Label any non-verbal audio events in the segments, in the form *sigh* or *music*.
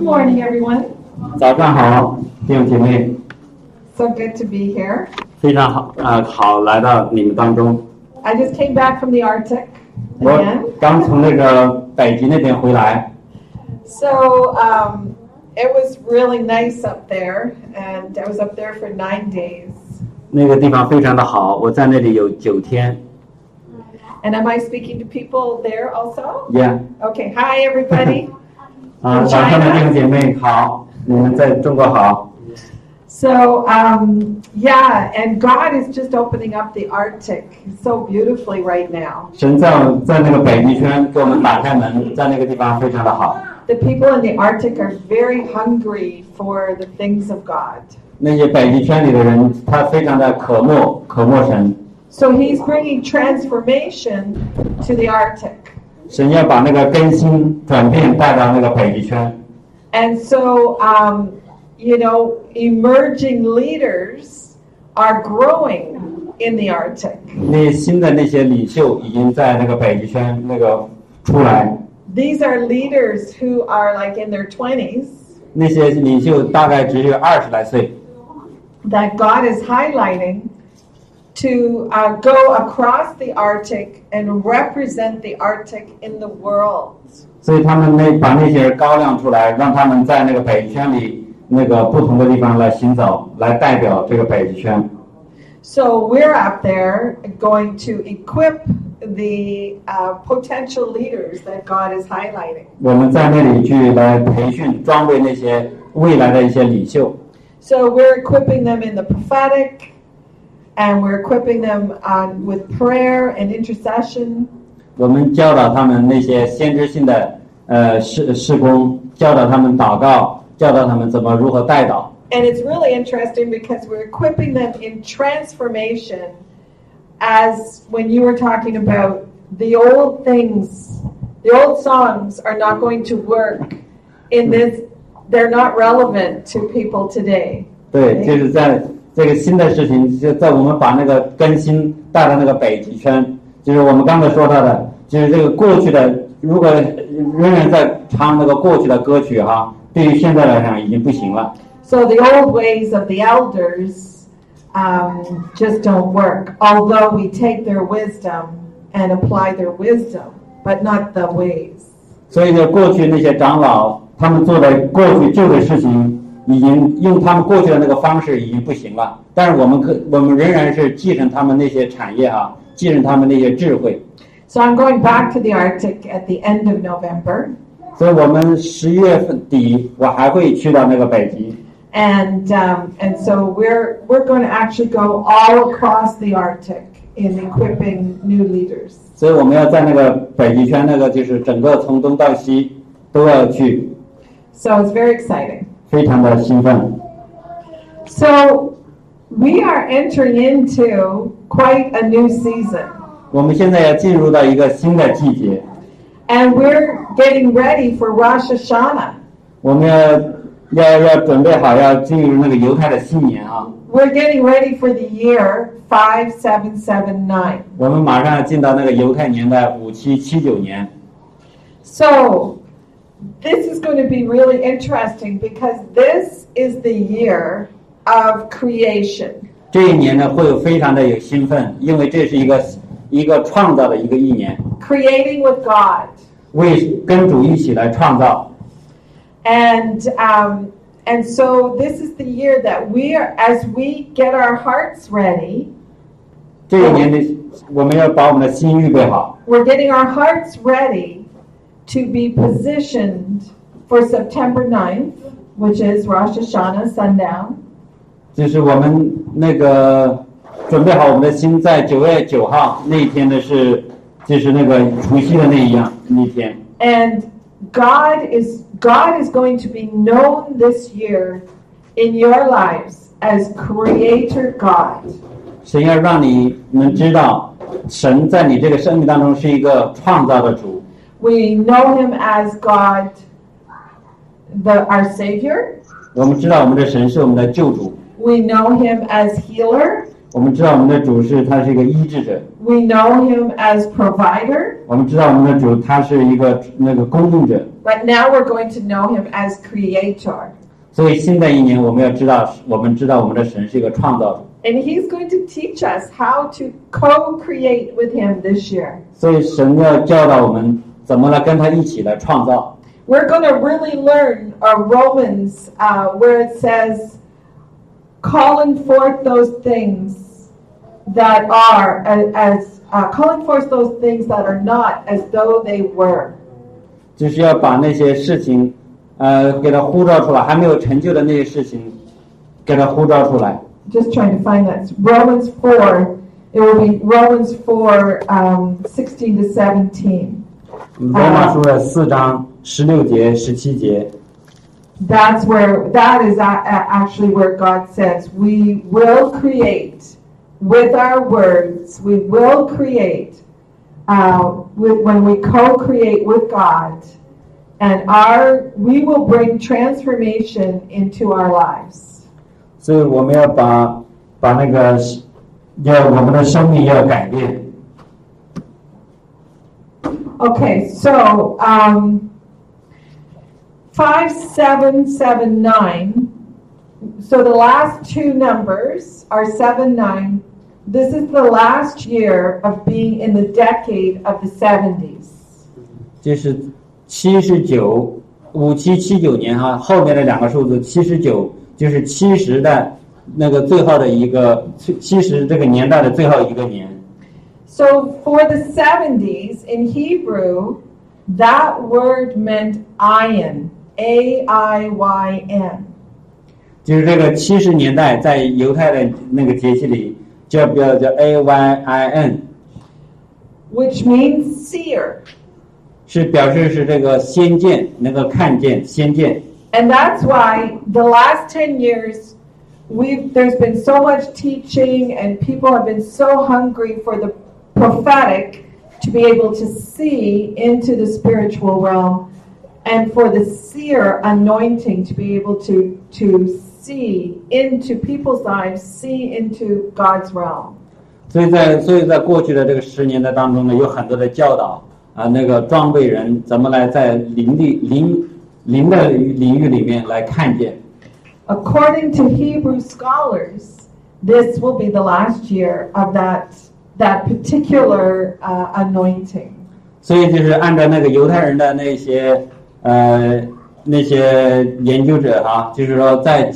Good morning, everyone. 早上好，弟兄姐妹， So good to be here. 非常好，呃，好来到你们当中。 I just came back from the Arctic 我 again. 刚从那个北极那边回来， So um, it was really nice up there, and I was up there for nine days. 那个地方非常的好，我在那里有九天。 And am I speaking to people there also? Yeah， Okay, hi, everybody. *laughs* 啊，早上的弟兄姐妹好，你们在中国好。 So, um, yeah, and God is just opening up the Arctic so beautifully right now. 神在在那个北极圈给我们打开门，在那个地方非常的好。 The people in the Arctic are very hungry for the things of God. 那些北极圈里的人，他非常的渴慕渴慕神， So he's bringing transformation to the Arctic. 神要把那个更新转变带到那个北极圈。 And so, um, you know, emerging leaders are growing in the Arctic. 那新的那些领袖已经在那个北极圈那个出来， These are leaders who are like in their 20s 那些领袖大概只有二十来岁， that God is highlighting to uh, go across the Arctic and represent the Arctic in the world. 所以他们那把那些人高亮出来，让他们在那个北极圈里那个不同的地方来行走，来代表这个北极圈。 So we're up there going to equip the uh, potential leaders that God is highlighting. 我们在那里去来培训、装备那些未来的一些领袖。 So we're equipping them in the prophetic, and we're equipping them on with prayer and intercession. 我们教导他们那些先知性的呃事事工，教导他们祷告，教导他们怎么如何带祷。 And it's really interesting because we're equipping them in transformation as when you were talking about the old things, the old songs are not going to work in this, they're not relevant to people today. 对，就是在 这个新的事情，就在我们把那个更新带到那个北极圈，就是我们刚才说到的，就是这个过去的，如果仍然在唱那个过去的歌曲哈，对于现在来讲已经不行了。So the old ways of the elders um, just don't work, although we take their wisdom and apply their wisdom, but not the ways. 所以呢，过去那些长老他们做的过去旧的事情，已经用他们过去的那个方式已经不行了。但是我们可我们仍然是继承他们那些产业啊，继承他们那些智慧。So I'm going back to the Arctic at the end of November. 所以我们十一月份底，我还会去到那个北极。And um, and so we're we're going to actually go all across the Arctic in equipping new leaders. 所以我们要在那个北极圈，那个就是整个从东到西都要去，So it's very exciting. 非常的兴奋。 So we are entering into quite a new season, 我们现在要进入到一个新的季节， and we're getting ready for Rosh Hashanah. 我们要要要准备好要进入那个犹太的新年啊！ We're getting ready for the year five seven seven nine. 我们马上要进到那个犹太年的五七七九年， So this is going to be really interesting because this is the year of creation. 这一年呢会有非常的有兴奋，因为这是一个一个创造的一个一年， creating with God. 为跟主一起来创造。 And um, and so this is the year that we are as we get our hearts ready, 这一年的我们要把我们的心预备好， we're getting our hearts ready to be positioned for September 9th, which is Rosh Hashanah sundown. 就是我们那个准备好我们的心，在九月九号那一天的是，就是那个除夕的那一样那一天。 And God is God is going to be known this year in your lives as creator God. 神要让你们知道，神在你这个生命当中是一个创造的主。 We know him as God the our savior. 我们知道我们的神是我们的救主， We know him as healer. 我们知道我们的主是他是一个医治者， We know him as provider. 我们知道我们的主他是一个那个供应者， But now we're going to know him as creator. 所以新的一年我们要知道，我们知道我们的神是一个创造者， And he's going to teach us how to co create with him this year. 所以神要教导我们 怎么来跟他一起来创造。 We're going to really learn uh, Romans, uh, where it says, calling forth those things that are a- as, uh, calling forth those things that are not as though they were. 就是要把那些事情，呃，给它呼召出来，还没有成就的那些事情，给它呼召出来。 Just trying to find that. It's Romans 4, it will be Romans 4, um, 16 to 17. 罗马书的四章十六节、十七节， That's where, that is a- a- actually where God says, we will create with our words, we will create uh, with, when we co-create with God, and our, we will bring transformation into our lives. 所以我们要把把那个要我们的生命要改变。 Okay, so um, 5779. So the last two numbers are 7 9. This is the last year of being in the decade of the 70s. 就是七十九五七七九年哈，后面的两个数字七十九就是七十的那个最后的一个七七十这个年代的最后一个年。 so for the 70s in Hebrew, that word meant ayin, A I Y N。就是这个七十年代在犹太的那个节气里，叫叫叫 A Y I N。Which means seer。是表示是这个先见，能够看见先见。And that's why the last ten years we've there's been so much teaching and people have been so hungry for the prophetic to be able to see into the spiritual realm, and for the seer anointing to be able to, to see into people's lives, see into God's realm. 所以在所以在过去的这个十年的当中呢，有很多的教导啊，那个装备人怎么来在灵力灵灵的领域里面来看见。 According to Hebrew scholars, this will be the last year of that, that particular uh, anointing. 所以就是按照那个犹太人的那些呃那些研究者哈、就是说在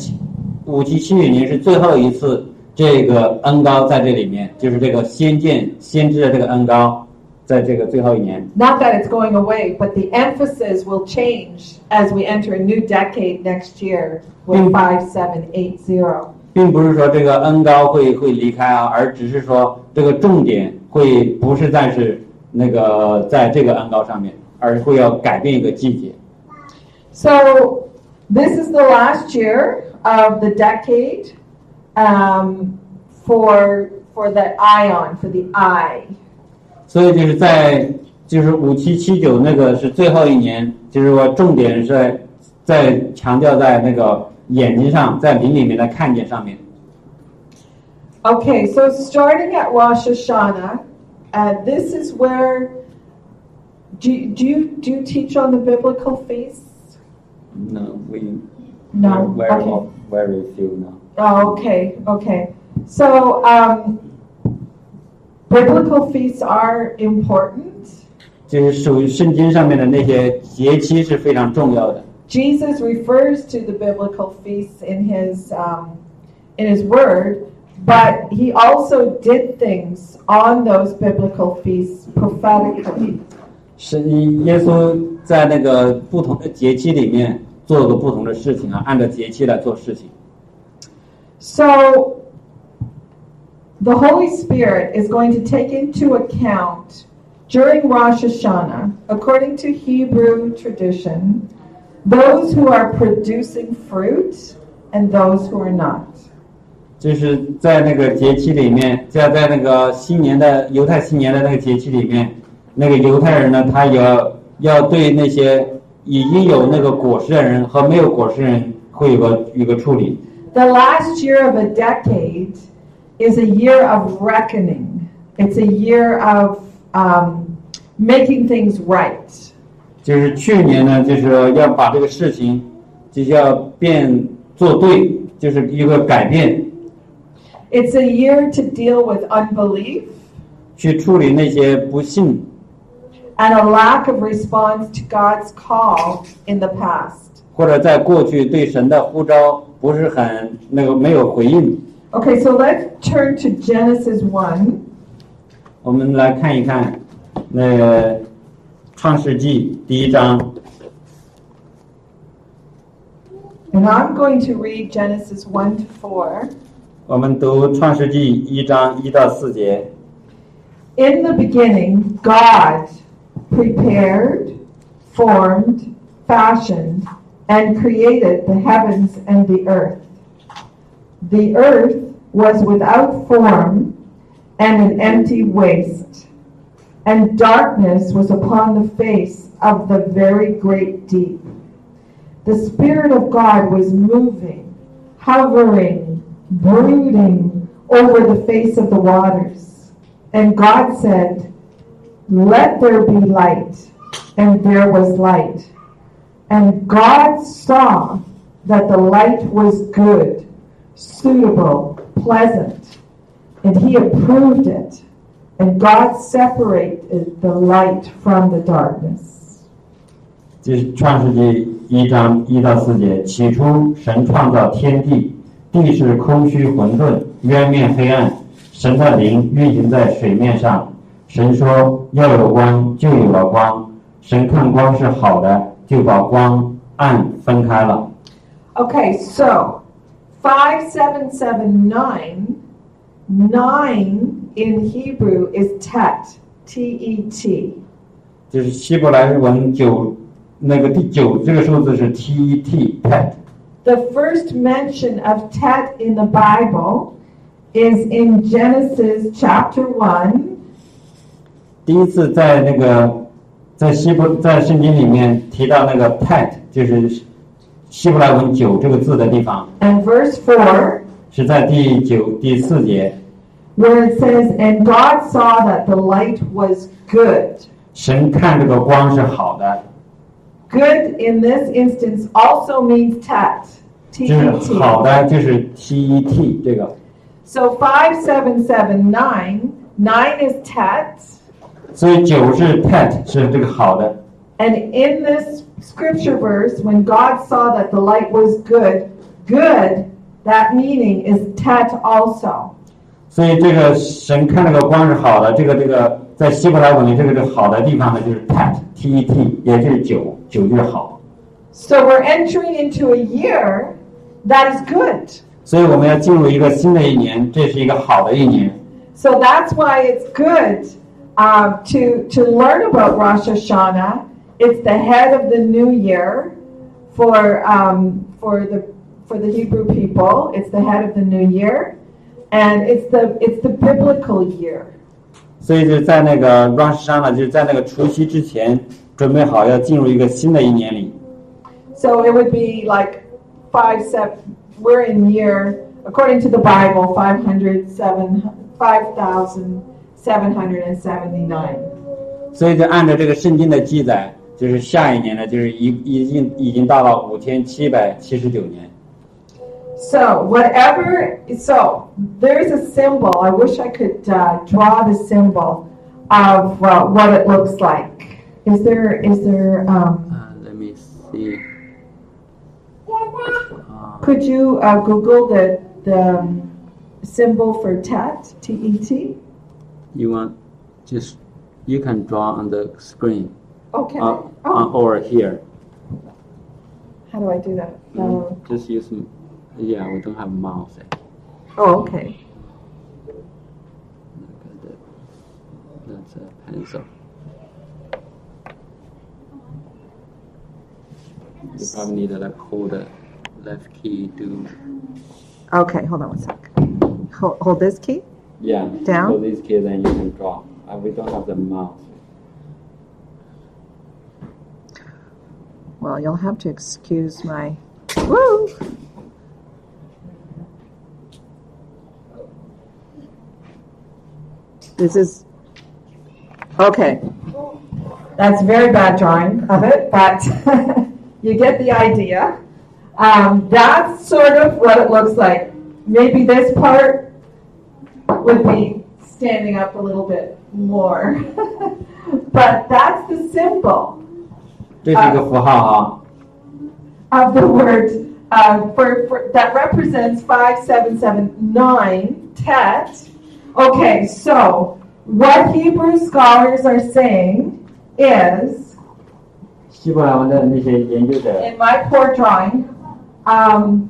五七七九年是最后一次这个恩高在这里面，就是这个先见先知的这个恩高，在这个最后一年。 Not that it's going away, but the emphasis will change as we enter a new decade next year with Mm. 5780. 并不是说这个恩高会会离开啊，而只是说这个重点会不是在是那个在这个恩高上面，而会要改变一个季节。So, this is the last year of the decade um, for, for the ion, for the eye. 所以就是在就是五七七九那个是最后一年，就是说重点是在在强调在那个眼睛上，在灵里面的看见上面。 Okay, so starting at Rosh Hashanah, uh, this is where. Do you, do you do you teach on the biblical feasts? No, we No. very Okay. very few now. Oh, okay, okay. So um, biblical feasts are important. 就是属于圣经上面的那些节期是非常重要的。 Jesus refers to the biblical feasts in his um, in his word, but he also did things on those biblical feasts prophetically. 是耶稣在那个不同的节期里面做个不同的事情啊，按照节期来做事情。 So the Holy Spirit is going to take into account during Rosh Hashanah, according to Hebrew tradition, those who are producing fruit and those who are not. 就是在那个节期里面，在在那个新年的犹太新年的那个节期里面，那个犹太人呢，他要要对那些已经有那个果实的人和没有果实的人会有个有个处理。 The last year of a decade is a year of reckoning. It's a year of um, making things right. 就是去年呢，就是说要把这个事情就是要变做对，就是一个改变，It's a year to deal with unbelief 去处理那些不信 and a lack of response to God's call in the past. 或者在过去对神的呼召不是很那个没有回应。Okay, so let's turn to Genesis one. 我们来看一看那个创世纪第一章， And I'm going to read Genesis 1 to 4. 我们读创世纪一章一到四节。 In the beginning, God prepared, formed, fashioned, and created the heavens and the earth. The earth was without form and an empty waste, and darkness was upon the face of the very great deep. The Spirit of God was moving, hovering, brooding over the face of the waters. And God said, Let there be light. And there was light. And God saw that the light was good, suitable, pleasant. And he approved it. And God separated the light from the darkness. 这是创世纪一章一到四节。起初，神创造天地，地是空虚混沌，渊面黑暗。神的灵运行在水面上。神说：“要有光，就有了光。”神看光是好的，就把光暗分开了。 Okay, so 5779, 9 in Hebrew is tet, T E T. 就是希伯来文九那个第九这个数字是 T E T pet。 The first mention of tet in the Bible is in Genesis chapter 1, 第一次在那个在希伯在圣经里面提到那个 pet，就是希伯来文九这个字的地方， and verse 4, 是在第九第四节。 where it says, And God saw that the light was good. 神看这个光是好的，Good in this instance also means tet. T-E-T. So T E T 5779, 9 is tet. 所以九是 tet 是这个好的，And in this scripture verse, when God saw that the light was good, good, that meaning is tet also. 所以这个神看这个光是好的，这个这个在希伯来文里这个这个好的地方呢，就是 pet T E T，也就是九，九就是好。 So we're entering into a year that is good. 所以我们要进入一个新的一年，这是一个好的一年。 So that's why it's good uh, to to learn about Rosh Hashanah. It's the head of the new year for um, for the for the Hebrew people. It's the head of the new year, and it's the it's the biblical year. 所以就在那个 Rosh Hashanah，就是在那个除夕之前，准备好要进入一个新的一年里。 So it would be like five seven. We're in year according to the Bible five hundred seven five thousand seven hundred and seventy nine. 所以就按照这个圣经的记载，就是下一年呢，就是已已经已经到了五千七百七十九年。 So whatever, so there's a symbol. I wish I could uh, draw the symbol of uh, what it looks like. Is there? Is there? Um, Uh, let me see. *laughs* could you uh, Google the the um, symbol for tet? T E T. You want just you can draw on the screen Okay. uh, oh, or here. how do I do that? Um, Just use. Yeah, we don't have mouse. oh, okay. That's a pencil. You probably need to like hold the left key to. Okay, hold on one sec. Hold, hold this key. Yeah. Down? So these keys and you can draw. Uh, we don't have the mouse. Well, you'll have to excuse my. Woo! This is okay. That's very bad drawing of it, but *laughs* you get the idea. Um, that's sort of what it looks like. Maybe this part would be standing up a little bit more, *laughs* but that's the symbol. Of, of the word uh, for, for, that represents 5779 tet Okay, so what Hebrew scholars are saying is 希伯来文的那些研究者 in my poor drawing, um,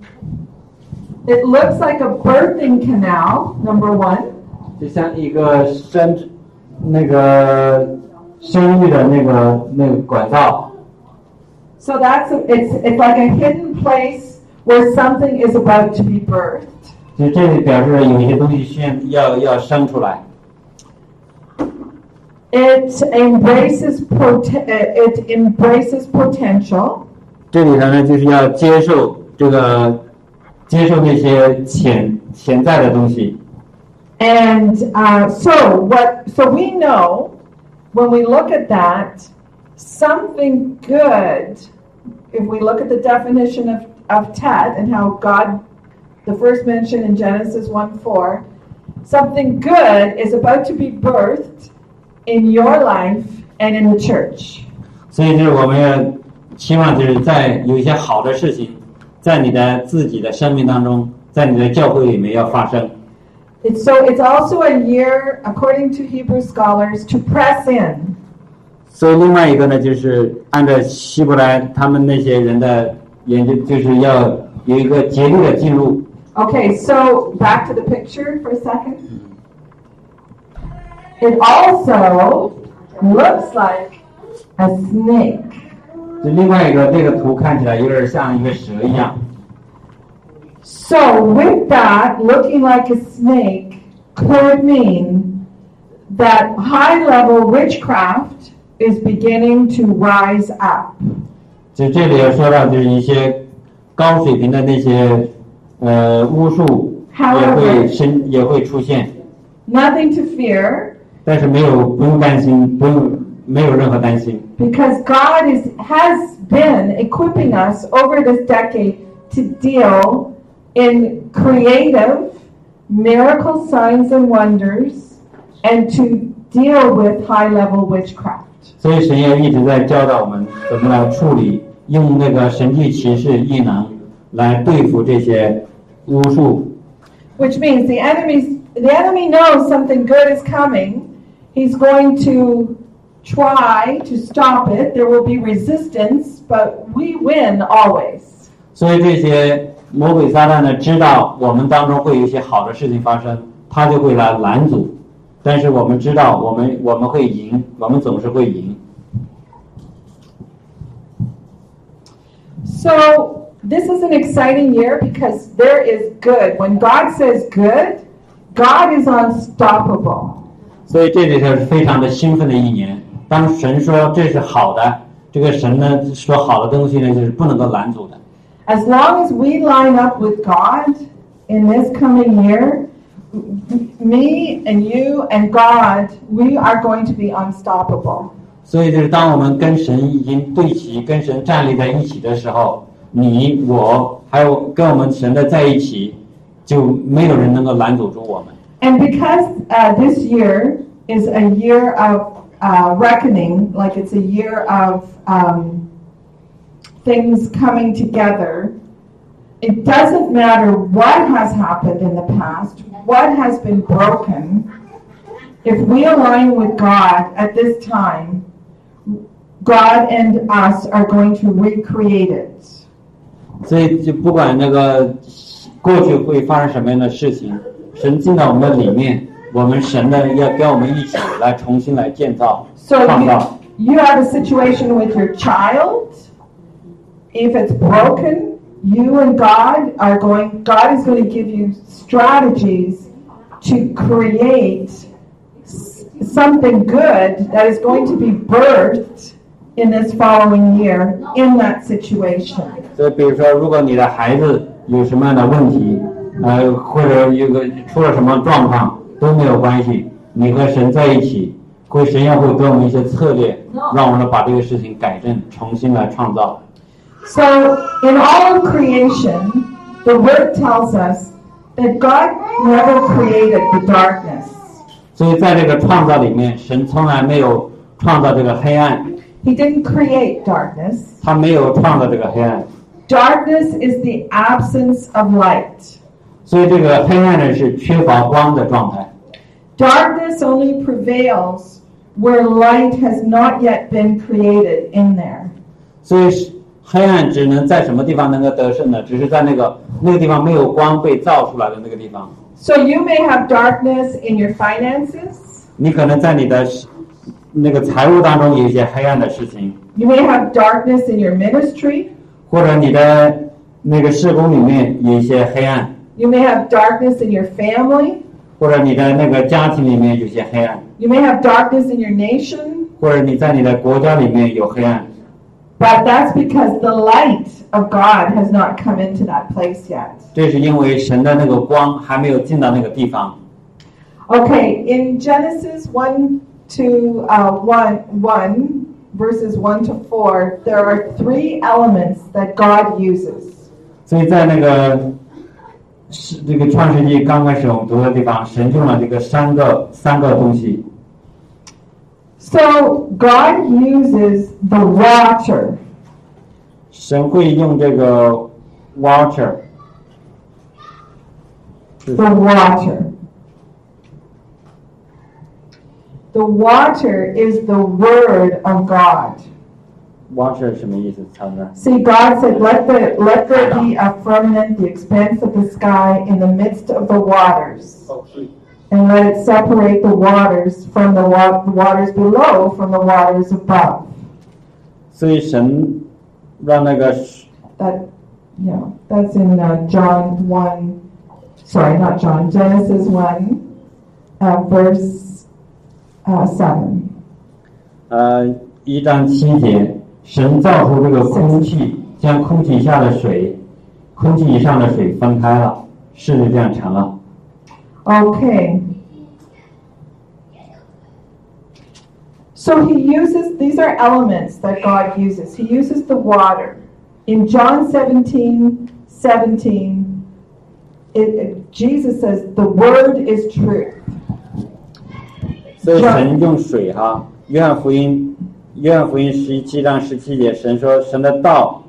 it looks like a birthing canal, number one. 就像一个生那个生育的那个那个管道， So that's a, it's it's like a hidden place where something is about to be birthed. 就这里表示有一些东西需要要生出来。 It embraces pot- uh, it embraces potential. 这里头呢，就是要接受这个接受那些潜潜在的东西。 And uh, so what? So we know when we look at that, something good. If we look at the definition of of tet and how God, the first mention in Genesis one four, something good is about to be birthed in your life and in the church. 所以就是我们要期望就是在有一些好的事情，在你的自己的生命当中，在你的教会里面要发生。 It's so it's also a year, according to Hebrew scholars, to press in. 所以另外一个呢，就是按照希伯来他们那些人的研究，就是要有一个竭力的进入。 Okay, so back to the picture for a second. It also looks like a snake. 就另外一个这个图看起来有点像一个蛇一样。 So with that, looking like a snake could mean that high-level witchcraft is beginning to rise up. 就这里要说到，就是一些高水平的那些 呃巫术也会生也会出现， Nothing to fear 但是没有不用担心，不用没有任何担心， because God is has been equipping us over this decade to deal in creative miracle signs and wonders and to deal with high level witchcraft. 所以神也一直在教导我们怎么来处理，用那个神迹骑士异能来对付这些 巫术。 Which means the enemy's the enemy knows something good is coming. He's going to try to stop it. There will be resistance, but we win always. 所以这些魔鬼撒旦呢，知道我们当中会有一些好的事情发生，他就会来拦阻。但是我们知道，我们我们会赢，我们总是会赢。 So this is an exciting year because there is good. When God says good, God is unstoppable. 所以这里头是非常的兴奋的一年。当神说这是好的，这个神呢说好的东西呢，就是不能够拦阻的。 As long as we line up with God in this coming year, m- me and you and God, we are going to be unstoppable. 所以就是当我们跟神已经对齐，跟神站立在一起的时候， 你我还有跟我们神的在一起，就没有人能够拦阻住我们。 And because uh, this year is a year of uh, reckoning, like it's a year of um, things coming together, it doesn't matter what has happened in the past, what has been broken. If we align with God at this time, God and us are going to recreate it. 所以就不管那个过去会发生什么样的事情，神进到我们的里面，我们神呢要跟我们一起来重新来建造、 So 创造。 you, you have a situation with your child. If it's broken, you and God are going, God is going to give you strategies to create s- something good that is going to be birthed in this following year in that situation. 所以，比如说，如果你的孩子有什么样的问题，呃，或者有个出了什么状况都没有关系，你和神在一起，会神要会给我们一些策略，让我们把这个事情改正，重新来创造。So, in all creation, the Word tells us that God never created the darkness. 所以在这个创造里面，神从来没有创造这个黑暗，He didn't create darkness. 他没有创造这个黑暗。Darkness is the absence of light. 所以这个黑暗呢是缺乏光的状态。 Darkness only prevails where light has not yet been created in there. 所以是黑暗只能在什么地方能够得胜呢？只是在那个那个地方没有光被照出来的那个地方。 So you may have darkness in your finances. 你可能在你的那个财务当中有一些黑暗的事情， You may have darkness in your ministry. 或者你的那个事工里面有一些黑暗， You may have darkness in your family. 或者你的那个家庭里面有些黑暗， You may have darkness in your nation. 或者你在你的国家里面有黑暗。 But that's because the light of God has not come into that place yet. 这是因为神的那个光还没有进到那个地方。 Okay, in Genesis 1 to uh, 1, 1, verses 1 to 4, there are three elements that God uses. 所以在那个是这个创世纪刚开始我们读的地方，神用了这个三个三个东西。 So God uses the water. 神会用这个 water， The water. The water is the word of God. water 什么意思？曹哥？ See, God said, let, the, let there be a firmament, the expanse of the sky, in the midst of the waters, and let it separate the waters from the wa- waters below from the waters above. 所以神让那个 That, you know, that's in uh, John 1, sorry, not John, Genesis 1, uh, verse uh, 7. 呃一章七节，神造出这个空气，将空气以下的水、空气以上的水分开了，事就这样成了。 Okay. So he uses, these are elements that God uses. He uses the water. In John 17, 17, it, it- Jesus says, the word is truth. 所以神用水哈，约翰福音，约翰福音十七章十七节，神说神的道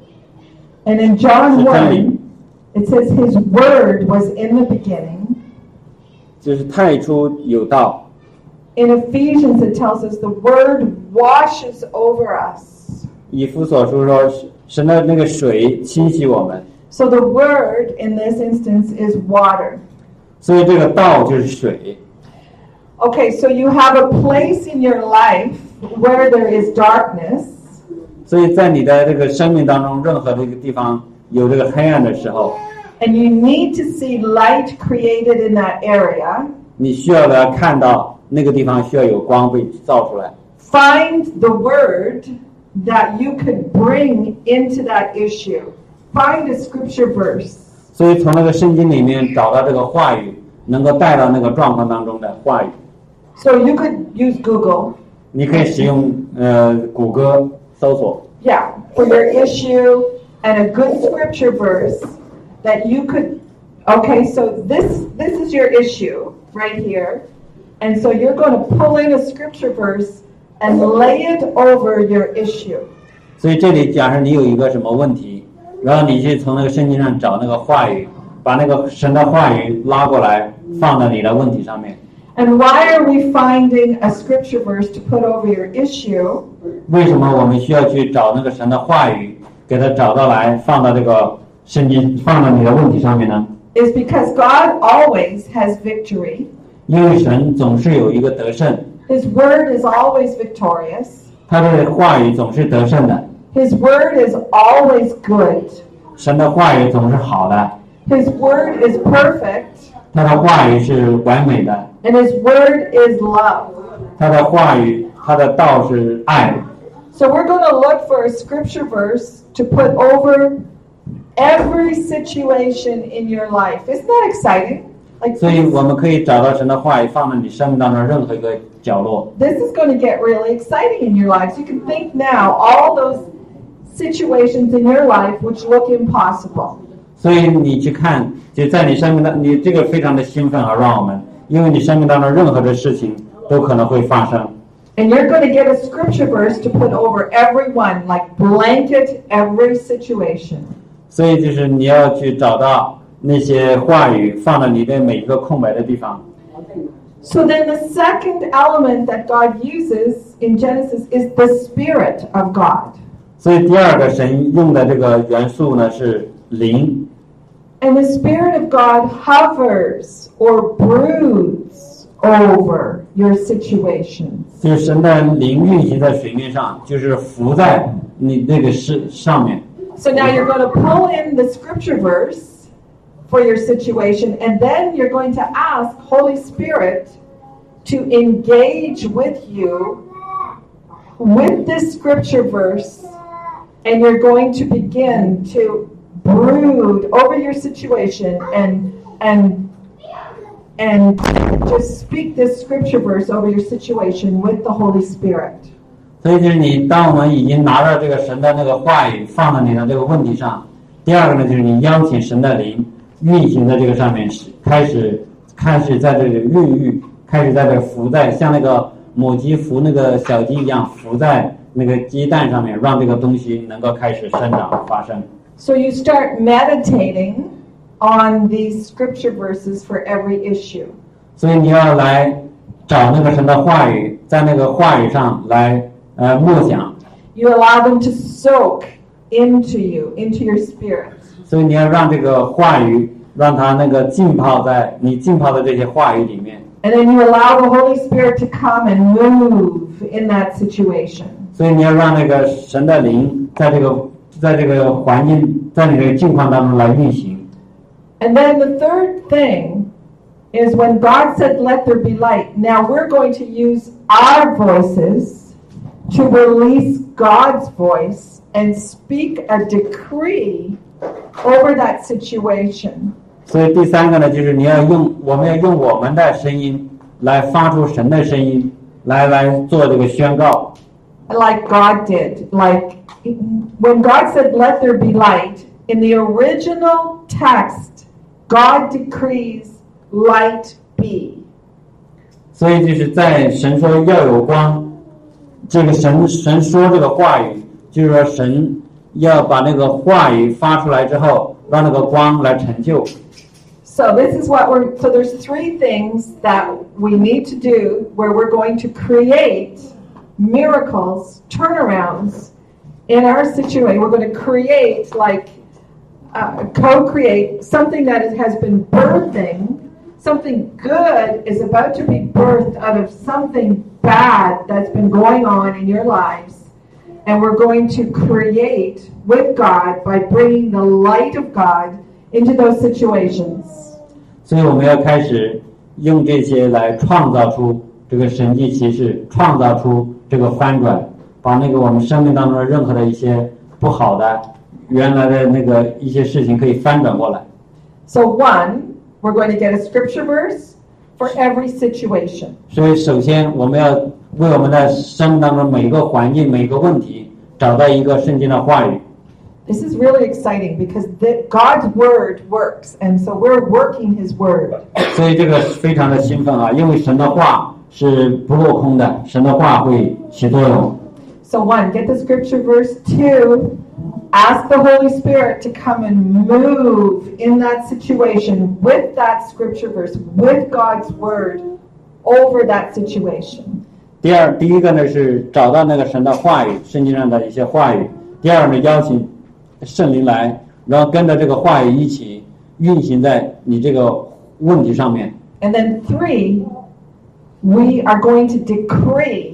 And in John 是真理，1, it says his word was in the beginning. 就是太初有道。In Ephesians, it tells us the word washes over us. 以弗所书说，神的那个水清洗我们，So the word in this instance is water. 所以这个道就是水。Okay, so you have a place in your life where there is darkness, 所以在你的这个生命当中，任何的一个地方有这个黑暗的时候， and you need to see light created in that area. 你需要的看到那个地方需要有光被照出来。 Find the word that you could bring into that issue. Find a scripture verse. 所以从那个圣经里面找到这个话语，能够带到那个状况当中的话语。 So you could use Google, 你可以使用呃谷歌搜索， yeah, for your issue and a good scripture verse that you could okay, so this this is your issue right here. And so you're going to pull in a scripture verse and lay it over your issue. 所以这里假设你有一个什么问题，然后你去从那个圣经上找那个话语，把那个神的话语拉过来放到你的问题上面。 And why are we finding a scripture verse to put over your issue? 为什么我们需要去找那个神的话语，给它找到来放到这个圣经，放到你的问题上面呢？ Is because God always has victory. 因为神总是有一个得胜， His word is always victorious. 他的话语总是得胜的， His word is always good. 神的话语总是好的， His word is perfect. 他的话语是完美的， And his word is love. 他的话语，他的道是爱。 So we're going to look for a scripture verse to put over every situation in your life. Isn't that exciting? Like 所以 this, 我们可以找到神的话语放在你生命当中任何一个角落。 this is going to get really exciting in your lives. You can think now all those situations in your life which look impossible. 所以你去看，就在你生命当，你这个非常的兴奋啊，让我们， 因为你生命当中任何的事情都可能会发生。 And you're going to get a scripture verse to put over everyone, like blanket every situation. 所以就是你要去找到那些话语放在你的每一个空白的地方。 So then the second element that God uses in Genesis is the Spirit of God. 所以第二个神用的这个元素呢是灵， And the Spirit of God hovers or broods over your situations. 就是神的灵运行在水面上，就是浮在你那个事上面。 So now you're going to pull in the scripture verse for your situation, and then you're going to ask Holy Spirit to engage with you with this scripture verse, and you're going to begin to brood over your situation and and and just speak this scripture verse over your situation with the Holy Spirit. 所以就是你，当我们已经拿着这个神的那个话语放在你的这个问题上，第二个呢，就是你邀请神的灵运行在这个上面，是开始开始在这里孕育，开始在这浮在像那个母鸡孵那个小鸡一样浮在那个鸡蛋上面，让这个东西能够开始生长发生。So you start meditating on these scripture verses for every issue. 所以你要来找那个神的话语，在那个话语上来呃默想， You allow them to soak into you, into your spirit. 所以你要让这个话语让它那个浸泡在你浸泡的这些话语里面。 And then you allow the Holy Spirit to come and move in that situation. 所以你要让那个神的灵在这个 在这个环境，在你这个境况当中来运行。 And then the third thing is when God said, Let there be light, now we're going to use our voices to release God's voice and speak a decree over that situation. 所以第三个呢，就是你要用我们要用我们的声音来发出神的声音，来来做这个宣告。 like God did. Like when God said, Let there be light, in the original text, God decrees, Light be. 所以就是在神说要有光，这个神神说这个话语，就是说神要把那个话语发出来之后，让那个光来成就。 So this is what we're so there's three things that we need to do where we're going to create miracles, turnarounds in our situation. We're going to create like uh, co-create something that is- has been birthing. Something good is about to be birthed out of something bad that's been going on in your lives. And we're going to create with God by bringing the light of God into those situations. 所以我们要开始用这些来创造出这个神迹奇事，创造出这个翻转， 把那个我们生命当中的任何的一些不好的、原来的那个一些事情可以翻转过来。So, one, we're going to get a scripture verse for every situation. 所以，首先我们要为我们的生命当中每一个环境、每一个问题找到一个圣经的话语。This is really exciting because the, God's word works, and so we're working His word. 所以这个非常的兴奋啊，因为神的话是不落空的，神的话会起作用。So, one, get the scripture verse. Two, ask the Holy Spirit to come and move in that situation with that scripture verse, with God's word over that situation. 第二，第一个呢是找到那个神的话语，圣经上的一些话语。第二呢，邀请圣灵来，然后跟着这个话语一起运行在你这个问题上面。 And then three, we are going to decree.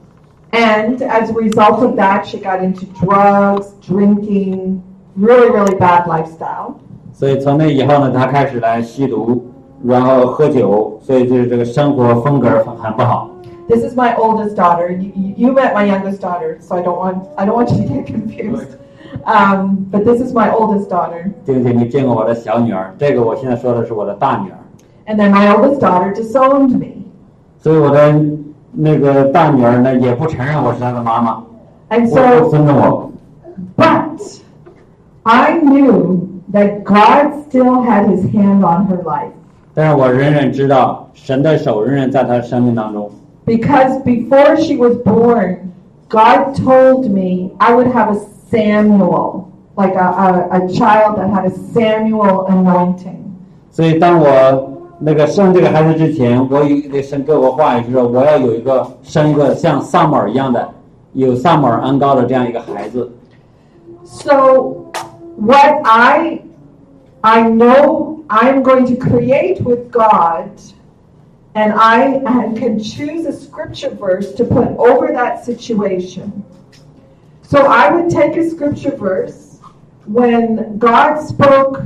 And as a result of that, she got into drugs, drinking, really, really bad lifestyle. 所以从那以后呢，她开始来吸毒，然后喝酒，所以就是这个生活风格很很不好。 This is my oldest daughter. You, you you met my youngest daughter, so I don't want I don't want you to get confused. Um, but this is my oldest daughter, 并且你见过我的小女儿，这个我现在说的是我的大女儿， and then my oldest daughter disowned me. 所以我的 那个大女儿呢也不承认我是她的妈妈， And 不不 so, 尊重我。 but I knew that God still had His hand on her life 但是我仍然知道神的手仍然在她的生命当中， because before she was born, God told me I would have a Samuel, like a, a, a child that had a Samuel anointing. 所以当我 那个生这个孩子之前，我有一个神给我话语，就是说我要有一个生一个像萨姆尔一样的，有萨姆尔恩高的这样一个孩子。 So, what I I know I'm going to create with God, and I and can choose a scripture verse to put over that situation. So I would take a scripture verse when God spoke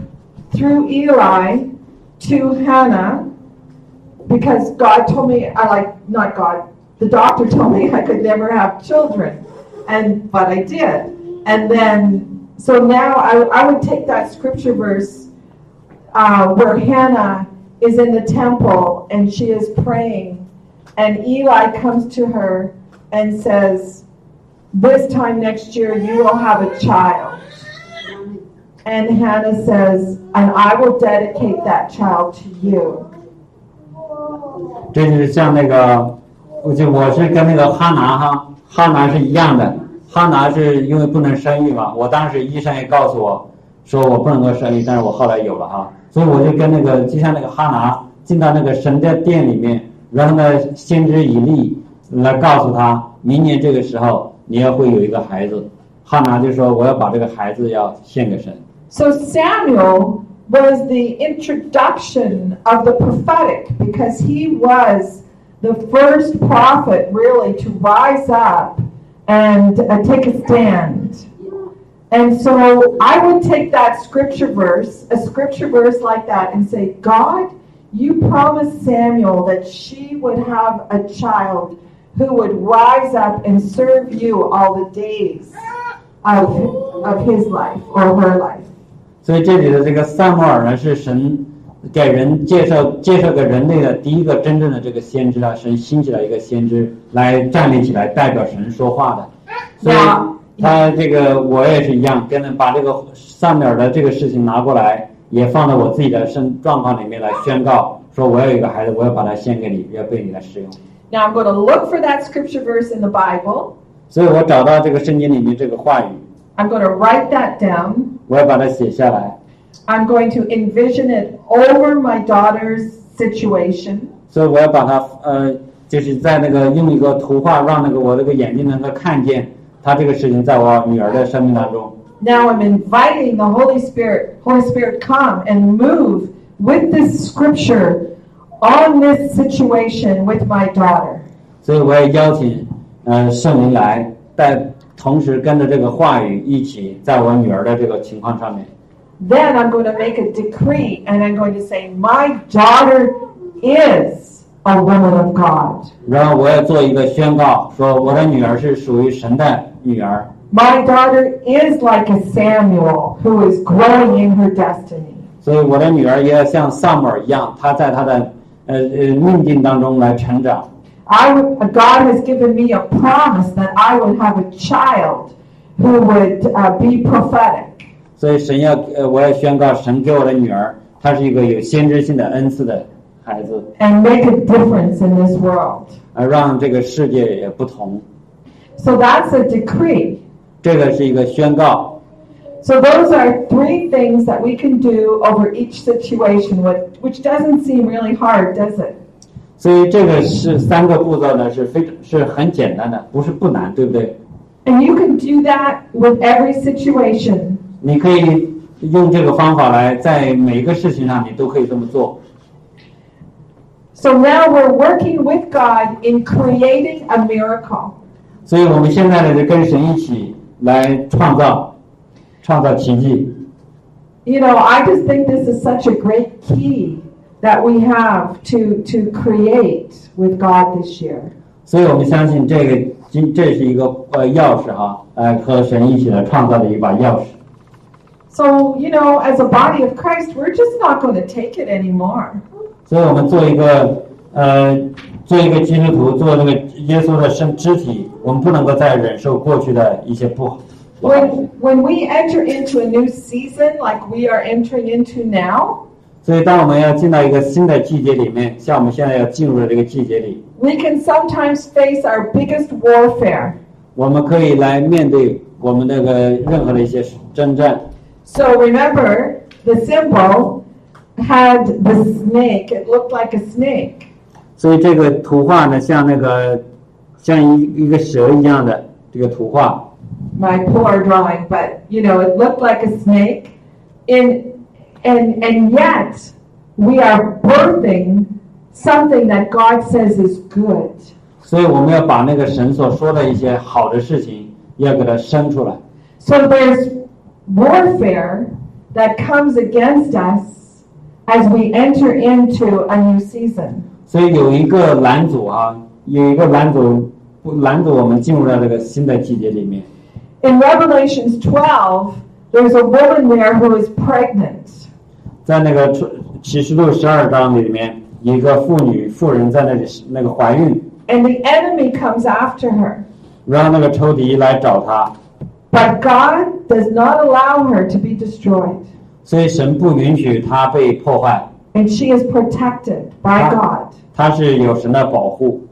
through Eli to Hannah, because God told me I like not God, the doctor told me I could never have children, and but I did. And then, so now I, I would take that scripture verse uh, where Hannah is in the temple and she is praying, and Eli comes to her and says, This time next year you will have a child. And Hannah says, And I will dedicate that child to you. 这就是像那个，我就我是跟那个哈拿哈，哈拿是一样的。哈拿是因为不能生育嘛，我当时医生也告诉我说我不能够生育，但是我后来有了哈，所以我就跟那个就像那个哈拿进到那个神的殿里面，然后呢，先知以利来告诉他，明年这个时候你要会有一个孩子。哈拿就说我要把这个孩子要献给神。So Samuel was the introduction of the prophetic because he was the first prophet really to rise up and uh, take a stand. And so I would take that scripture verse, a scripture verse like that, and say, God, you promised Samuel that she would have a child who would rise up and serve you all the days of, of his life or her life. 所以这里的这个撒母耳呢，是神给人介绍介绍给人类的第一个真正的这个先知啊，神兴起了一个先知来站立起来代表神说话的。所以哇他这个我也是一样，跟人把这个撒母耳的这个事情拿过来，也放到我自己的身状况里面来宣告，说我有一个孩子，我要把他献给你，要被你来使用。Now I'm going to look for that scripture verse in the Bible. 所以我找到这个圣经里面这个话语，I'm going to write that down. 我要把它写下来。 I'm going to envision it over my daughter's situation. 所以我要把它呃，就是在那个用一个图画，让那个我这个眼睛能够看见他这个事情在我女儿的生命当中。 Now I'm inviting the Holy Spirit, Holy Spirit, come and move with this scripture on this situation with my daughter. 所以我也邀请呃圣灵来，在 同时跟着这个话语一起，在我女儿的这个情况上面。Then I'm going to make a decree, and I'm going to say, my daughter is a woman of God. My daughter is like a Samuel who is growing in her destiny. 所以我的女儿也要像撒母耳一样，她在她的呃呃命定当中来成长。I would, God has given me a promise that I would have a child who would uh, be prophetic. 所以神要呃，我要宣告，神给我的女儿，她是一个有先知性的恩赐的孩子， and make a difference in this world. 而让这个世界也不同。 So that's a decree. 这个是一个宣告， So those are three things that we can do over each situation, which, which doesn't seem really hard, does it? 所以这个是三个步骤呢，是非是很简单的，不是不难，对不对？ And you can do that with every situation. 你可以用这个方法来，在每一个事情上你都可以这么做。 So now we're working with God in creating a miracle. 所以我们现在呢，就跟神一起来创造，创造奇迹。 You know, I just think this is such a great key that we have to to create with God this year. 所以我们相信这个今这是一个呃钥匙哈，呃和神一起来创造的一把钥匙。 So, you know, as a body of Christ, we're just not going to take it anymore. 所以我们做一个呃做一个基督徒，做那个耶稣的身肢体，我们不能够再忍受过去的一些不好。不好 When when we enter into a new season like we are entering into now, 所以当我们要进到一个新的季节里面，像我们现在要进入的这个季节里， we can sometimes face our biggest warfare. 我们可以来面对我们那个任何的一些征战。 So remember, the symbol had the snake. It looked like a snake. 所以这个图画呢，像那个像一一个蛇一样的这个图画， My poor drawing, but you know, it looked like a snake. In and and yet we are birthing something that God says is good. 所以我们要把那个神所说的一些好的事情，要给它生出来。 So there's warfare that comes against us as we enter into a new season. 所以有一个拦阻啊，有一个拦阻，不拦阻我们进入到这个新的季节里面。 In Revelations 12, there's a woman there who is pregnant. 在那个出启示录十二章里面，有一个妇女妇人在那里那个怀孕， And the enemy comes after her. 然后那个仇敌来找她， But God does not allow her to be destroyed. 所以神不允许她被破坏， And she is protected by God. 她是有神的保护。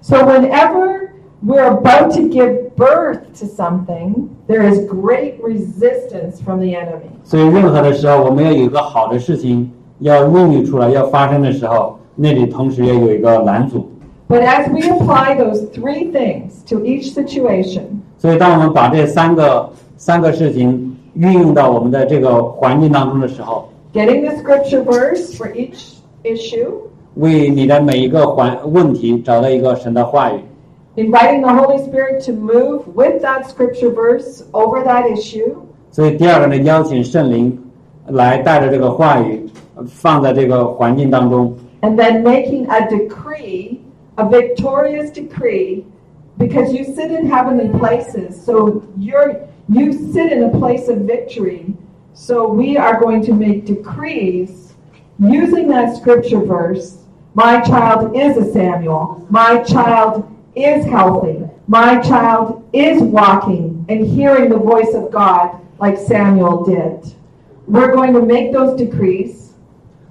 So whenever we're about to give birth to something, there is great resistance from the enemy. 所以任何的时候，我们要有一个好的事情要孕育出来、要发生的时候，那里同时要有一个拦阻。 But as we apply those three things to each situation, 所以，当我们把这三个三个事情运用到我们的这个环境当中的时候， getting the scripture verse for each issue, 为你的每一个环问题找到一个神的话语， inviting the Holy Spirit to move with that scripture verse over that issue, 所以第二个呢，邀请圣灵来带着这个话语呃放在这个环境当中， and then making a decree, a victorious decree, because you sit in heavenly places. So you're you sit in a place of victory. So we are going to make decrees using that scripture verse. My child is a Samuel. My child is healthy. My child is walking and hearing the voice of God like Samuel did. We're going to make those decrees.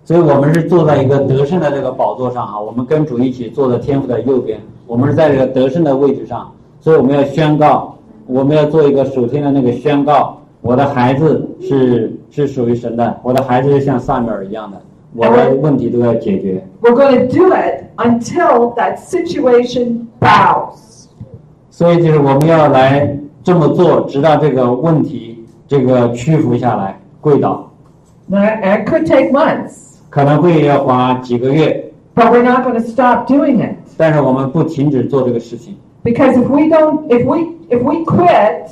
所以我们是坐在一个得胜的这个宝座上哈，我们跟主一起坐在天父的右边，我们是在这个得胜的位置上，所以我们要宣告，我们要做一个属天的那个宣告，我的孩子是是属于神的，我的孩子是像萨米尔一样的，我的问题都要解决。 We're going to do it until that situation bows. 所以就是我们要来这么做，直到这个问题这个屈服下来，跪倒， Now, It could take months, 可能会要花几个月， but we're not going to stop doing it 但是我们不停止做这个事情。 because if we don't, if we if we quit,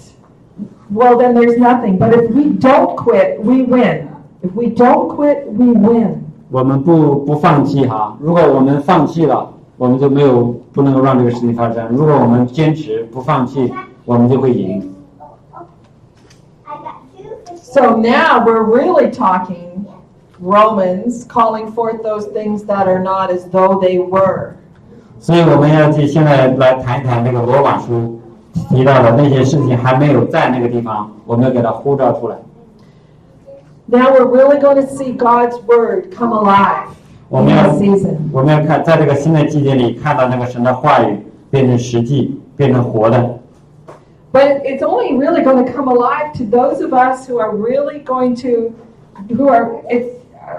well then there's nothing. But if we don't quit, we win. If we don't quit, we win. 我们不不放弃哈。如果我们放弃了，我们就没有不能够让这个事情发生。如果我们坚持不放弃，我们就会赢。So now we're really talking Romans, calling forth those things that are not as though they were. 所以我们要去现在来谈一谈那个罗马书提到的那些事情还没有在那个地方，我们要给它呼召出来。Now we're really going to see God's word come alive 我 in 们要 this season. 我们要看在这个新的季节里看到那个神的话语变成实际，变成活的。 But it's only really going to come alive to those of us who are really going to, who are, it's,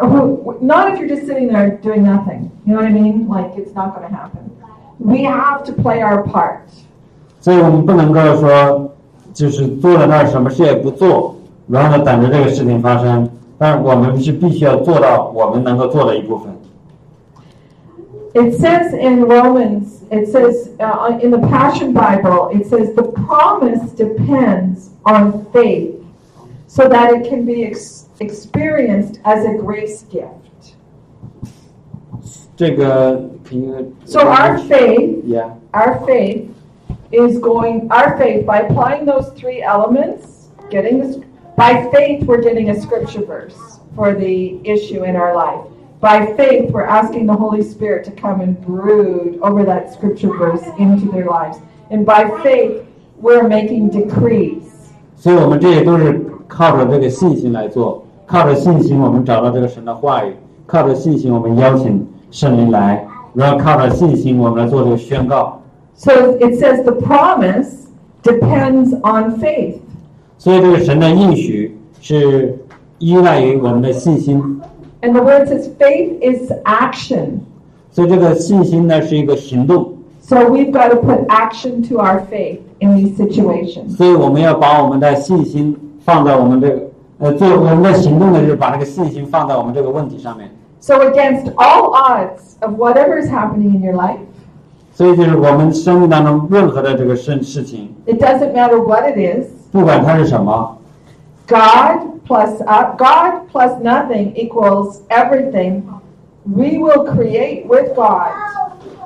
who, not if you're just sitting there doing nothing. You know what I mean? Like it's not going to happen. We have to play our part. 所以我们不能够说，就是坐在那儿什么事也不做， 然后呢等着这个事情发生。但是我们是必须要做到我们能够做的一部分。 It says in Romans, it says uh, in the Passion Bible, it says the promise depends on faith so that it can be ex- experienced as a grace gift. 这个可以 So our faith, yeah our faith is going, our faith, by applying those three elements, getting this, by faith, we're getting a scripture verse for the issue in our life. By faith, we're asking the Holy Spirit to come and brood over that scripture verse into their lives. And by faith, we're making decrees. 所以我们这些都是靠着这个信心来做，靠着信心我们找到这个神的话语，靠着信心我们邀请圣灵来，然后靠着信心我们来做这个宣告。 So it says the promise depends on faith. 所以这个神的应许是依赖于我们的信心， And the word says faith is action. 所以这个信心呢是一个行动， So we've got to put action to our faith in these situations. 所以我们要把我们的信心放在我们这个呃做我们的行动呢，就是把这个信心放在我们这个问题上面。 So against all odds of whatever is happening in your life, 所以就是我们生命当中任何的这个事事情， it doesn't matter what it is, 不管它是什么， God plus uh, God plus nothing equals everything. We will create with God,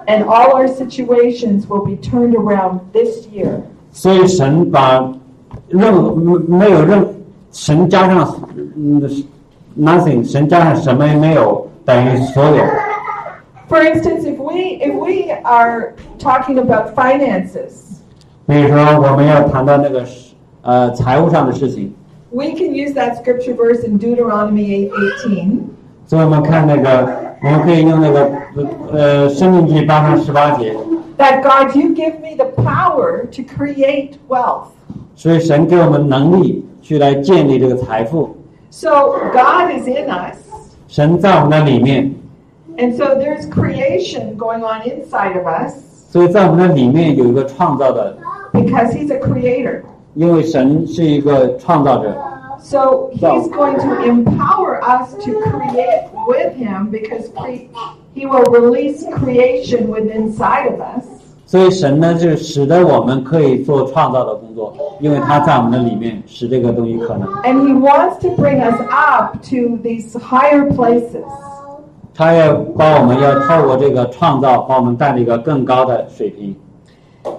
and all our situations will be turned around this year. 所以神把任何没有任神加上嗯 nothing，神加上什么也没有等于所有。 For instance, if we if we are talking about finances, 比如说我们要谈到那个 呃财务上的事情。We can use that scripture verse in Deuteronomy 8:18. 所以我们看那个，我们可以用那个呃《申命记》八章十八节。That God, you give me the power to create wealth. 所以神给我们能力去来建立这个财富。So God is in us. 神在我们的里面。And so there's creation going on inside of us. 所以在我们的里面有一个创造的。Because He's a creator. 因为神是一个创造者，So He's going to empower us to create with Him because He will release creation within inside of us. 所以神呢就使得我们可以做创造的工作，因为他在我们的里面使这个东西可能。And He wants to bring us up to these higher places. 他要把我们要透过这个创造，把我们带到一个更高的水平。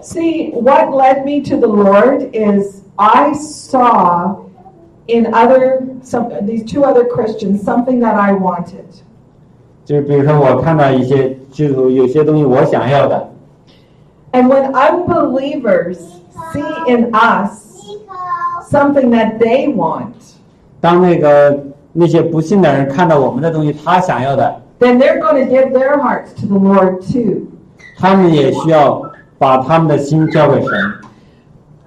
See, what led me to the Lord is I saw in other some these two other Christians something that I wanted. 就是比如说，我看到一些基督徒有些东西我想要的， And when unbelievers see in us something that they want, 当那个那些不信的人看到我们的东西，他想要的， then they're going to give their hearts to the Lord too. 他们也需要 把他们的心交给神。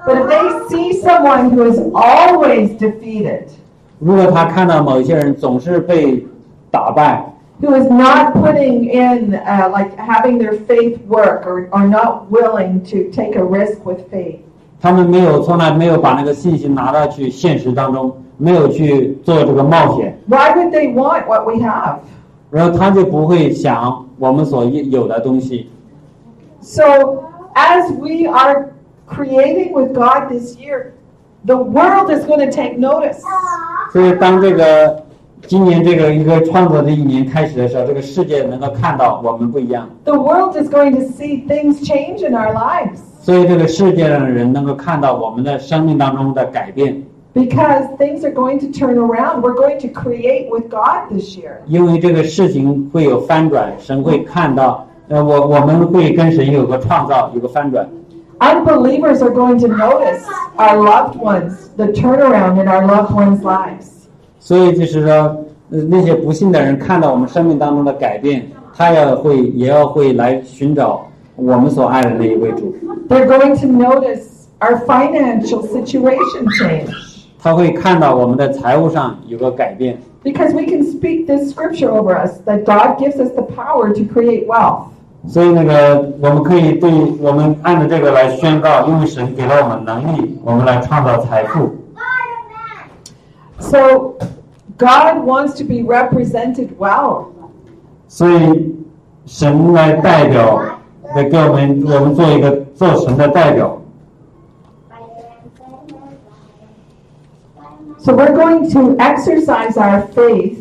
But if they see someone who is always defeated, 如果他看到某一些人总是被打败， who is not putting in uh, like having their faith work or, or not willing to take a risk with faith, 他们没有从来没有把那个信心拿到去现实当中，没有去做这个冒险， why would they want what we have? 然后他就不会想我们所有的东西。 So, as we are creating with God this year, the world is going to take notice. 所以当这个今年这个一个创作的一年开始的时候，这个世界能够看到我们不一样， The world is going to see things change in our lives 所以这个世界上的人能够看到我们的生命当中的改变， because things are going to turn around. We're going to create with God this year. 因为这个事情会有翻转，神会看到， 呃，我我们会跟神有个创造，有个翻转。 Unbelievers are going to notice our loved ones, the turnaround in our loved ones' lives. 所以就是说，呃那些不信的人看到我们生命当中的改变，他要会也要会来寻找我们所爱的那一位主， They're going to notice our financial situation change 他会看到我们的财务上有个改变， because we can speak this scripture over us that God gives us the power to create wealth. 所以那个我们可以对我们按照这个来宣告，因为神给了我们能力，我们来创造财富。 So God wants to be represented well. 所以 神来代表，来给我们我们做一个做神的代表。 So we're going to exercise our faith,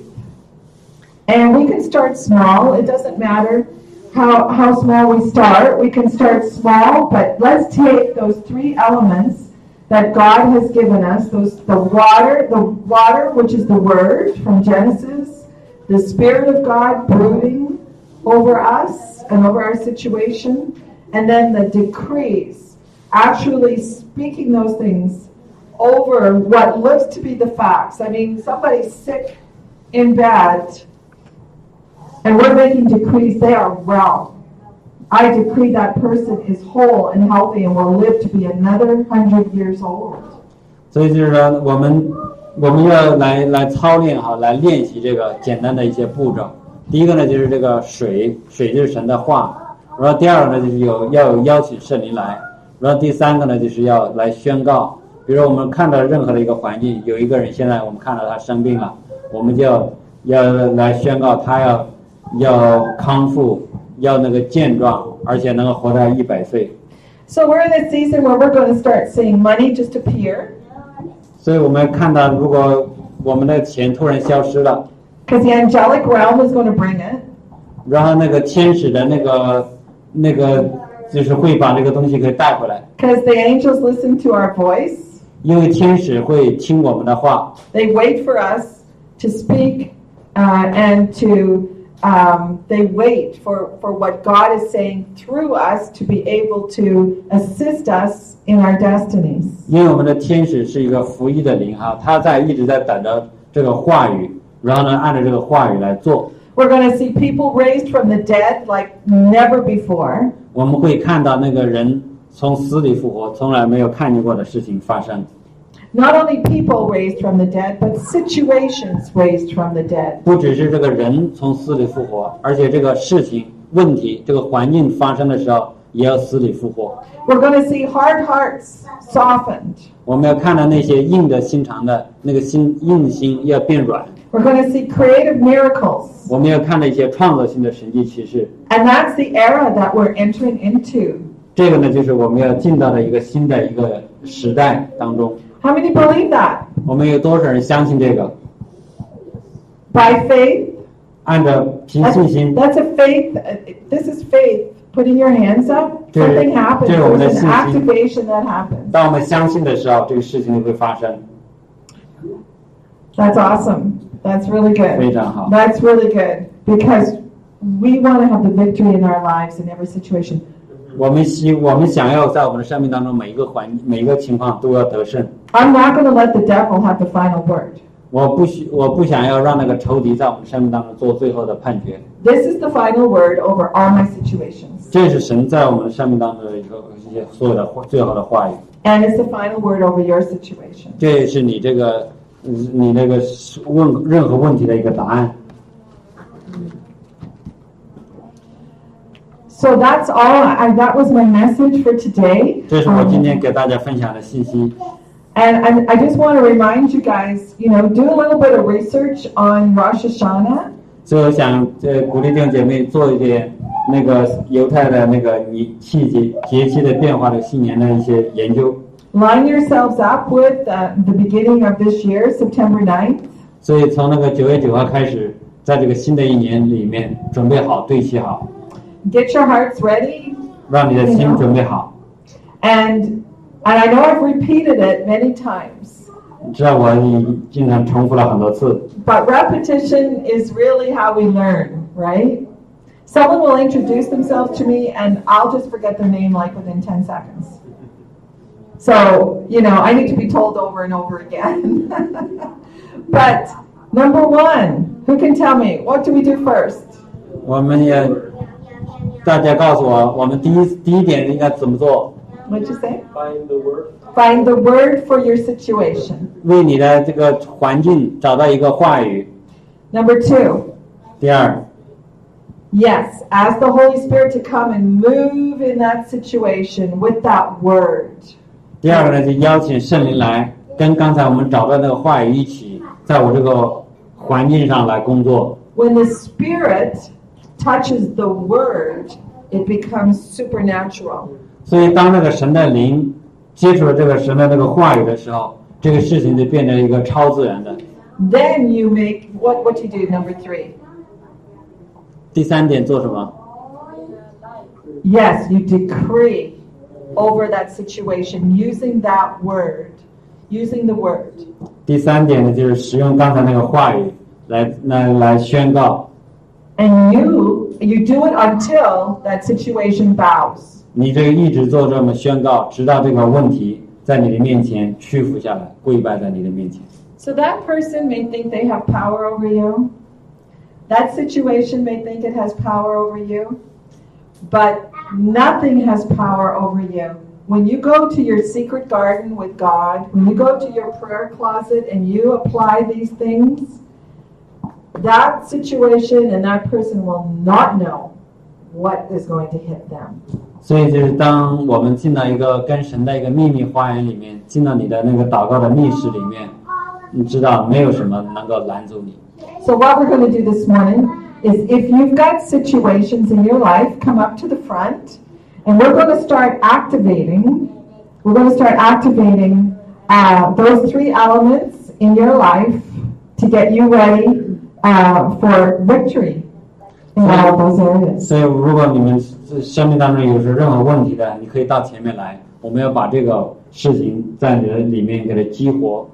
and we can start small. It doesn't matter how, how small we start. We can start small, but let's take those three elements that God has given us. Those the water, the water which is the word from Genesis, the Spirit of God brooding over us and over our situation, and then the decrees, actually speaking those things over what looks to be the facts. I mean, somebody's sick in bed, and we're making decrees they are well. I decree that person is whole and healthy and will live to be another hundred years old. 所以就是说，我们我们要来来操练哈，来练习这个简单的一些步骤。第一个呢，就是这个水，水就是神的话。然后第二个呢，就是有要有邀请圣灵来。然后第三个呢，就是要来宣告。比如说我们看到任何的一个环境，有一个人现在我们看到他生病了，我们就要要来宣告他要要康复，要那个健壮，而且能够活到一百岁。 So we're in a season where we're going to start seeing money just appear 所以我们看到，如果我们的钱突然消失了。 because the angelic realm is going to bring it. 然后那个天使的那个那个就是会把这个东西给带回来， Because the angels listen to our voice. 因为天使会听我们的话， They wait for us to speak uh, and to, um, they wait for, for what God is saying through us to be able to assist us in our destinies. 因为我们的天使是一个服役的灵哈，他在一直在等着这个话语，然后呢按照这个话语来做。 We're going to see people raised from the dead like never before. 我们会看到那个人从死里复活，从来没有看见过的事情发生。 Not only people raised from the dead, but situations raised from the dead. 不只是这个人从死里复活，而且这个事情、问题、这个环境发生的时候，也要死里复活。We're going to see hard hearts softened. 我们要看到那些硬的心肠的那个心硬心要变软，We're going to see creative miracles. 我们要看到一些创造性的神迹启示。And that's the era that we're entering into. 这个呢，就是我们要进到的一个新的一个时代当中。How many believe that? 我们有多少人相信这个？ By faith? 按照凭 That's, 信心， that's a faith. uh, This is faith. Putting your hands up, Dude, something happens. dude, There's let's an see. activation that happens. 当我们相信的时候，这个事情就会发生， That's awesome. That's really 非 good. 常好。 That's really good because we want to have the victory in our lives in every situation. 我们希我们想要在我们的生命当中每一个环每一个情况都要得胜。 I'm not going to let the devil have the final word. 我不许我不想要让那个仇敌在我们生命当中做最后的判决。 This is the final word over all my situations. 这是神在我们的生命当中的一个一些所有的话最后的话语。 And it's the final word over your situation. 这也是你这个嗯你那个问任何问题的一个答案。 So that's all. I, that was my message for today. 这是我 Um, 今天给大家分享的信息。 And, and I just want to remind you guys, you know, do a little bit of research on Rosh Hashanah. 所以我想呃鼓励弟兄姐妹做一点那个犹太的那个你季节节气的变化的新年的一些研究。 Line yourselves up with uh, the beginning of this year, September 9th. 所以从那个九月九号开始，在这个新的一年里面准备好对齐好， Get your hearts ready. 让你的心准备好。 And, and I know I've repeated it many times, 知道我已经常重复了很多次， but repetition is really how we learn, right? Someone will introduce themselves to me and I'll just forget their name like within 10 seconds. So, you know, I need to be told over and over again. *laughs* but number one, who can tell me, what do we do first? 我们也大家告诉我，我们第一第一点应该怎么做？ What'd you say? Find the word. Find the word for your situation. 为你的这个环境找到一个话语。 Number two, 第二， yes, ask the Holy Spirit to come and move in that situation with that word. 第二个呢，就邀请圣灵来跟刚才我们找到那个话语一起，在我这个环境上来工作。 When the Spirit touches the word, it becomes supernatural. 所以当那个神的灵接触了这个神的那个话语的时候，这个事情就变成一个超自然的。Then you make what what you do number three. 第三点做什么？Yes, you decree over that situation using that word. Using the word. 第三点呢，就是使用刚才那个话语来来来宣告，And you you do it until that situation bows. 你这个一直做这么宣告，直到这个问题在你的面前屈服下来，跪拜在你的面前。 So that person may think they have power over you. That situation may think it has power over you. But nothing has power over you. When you go to your secret garden with God, when you go to your prayer closet and you apply these things, that situation and that person will not know what is going to hit them. 所以就是当我们进到一个跟神的一个秘密花园里面，进到你的那个祷告的密室里面，你知道没有什么能够拦阻你。 So what we're going to do this morning is if you've got situations in your life, come up to the front, and we're going to start activating. We're going to start activating uh, those three elements in your life to get you ready uh, for victory in all of those areas. 所以，如果你们生命当中有着任何问题的，你可以到前面来，我们要把这个事情在你的里面给它激活。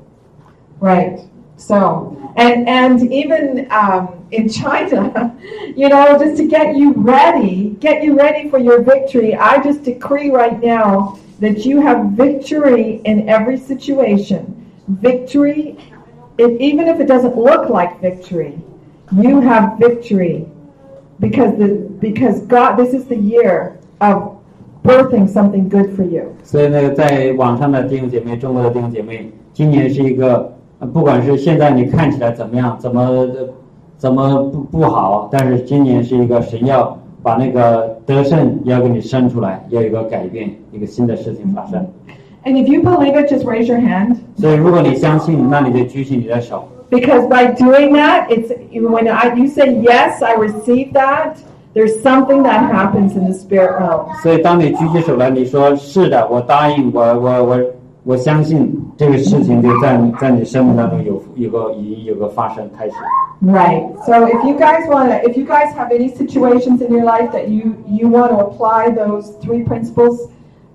Right. So, and and even um, in China, *laughs* you know, just to get you ready, get you ready for your victory. I just decree right now that you have victory in every situation. Victory, if, even if it doesn't look like victory, you have victory because the because God. This is the year of birthing something good for you. 所以，那个在网上的弟兄姐妹，中国的弟兄姐妹，今年是一个，呃不管是现在你看起来怎么样，怎么呃怎么不不好，但是今年是一个神要把那个得胜要给你生出来，要有一个改变，一个新的事情发生。 And if you believe it, just raise your hand. 所以，如果你相信，那你就举起你的手。 Because by doing that, it's when I, you say yes, I receive that. There's something that happens in the spirit realm. 所以，当你举起手来，你说是的，我答应，我我我我相信这个事情就在你在你生命当中有有个已经有个发生开始。 Right. So if you guys want to, if you guys have any situations in your life that you you want to apply those three principles,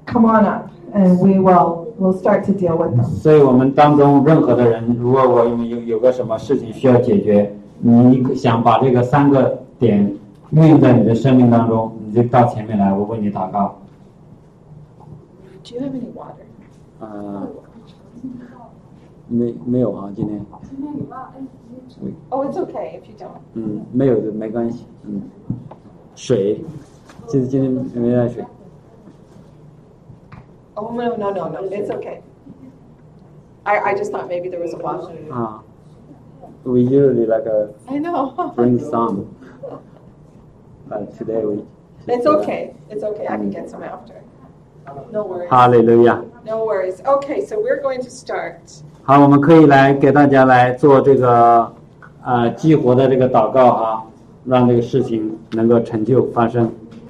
come on up, and we will We'll start to deal with them. 所以我们当中任何的人，如果我有有有个什么事情需要解决，你想把这个三个点运用在你的生命当中，你就到前面来，我为你祷告。Do you have any water? 呃，没没有啊，今天，Oh, it's okay if you don't. 嗯，没有的没关系，嗯，水，就是今天没带水。Oh no no no no, it's okay. I I just thought maybe there was a bottle. 啊，We usually like a I know. *laughs* bring some, but today we. It's okay. It's okay. I can get some after. No worries. 哈利路亚。 No worries. Okay, so we're going to start. 好，我们可以来给大家来做这个呃激活的这个祷告哈，让这个事情能够成就发生。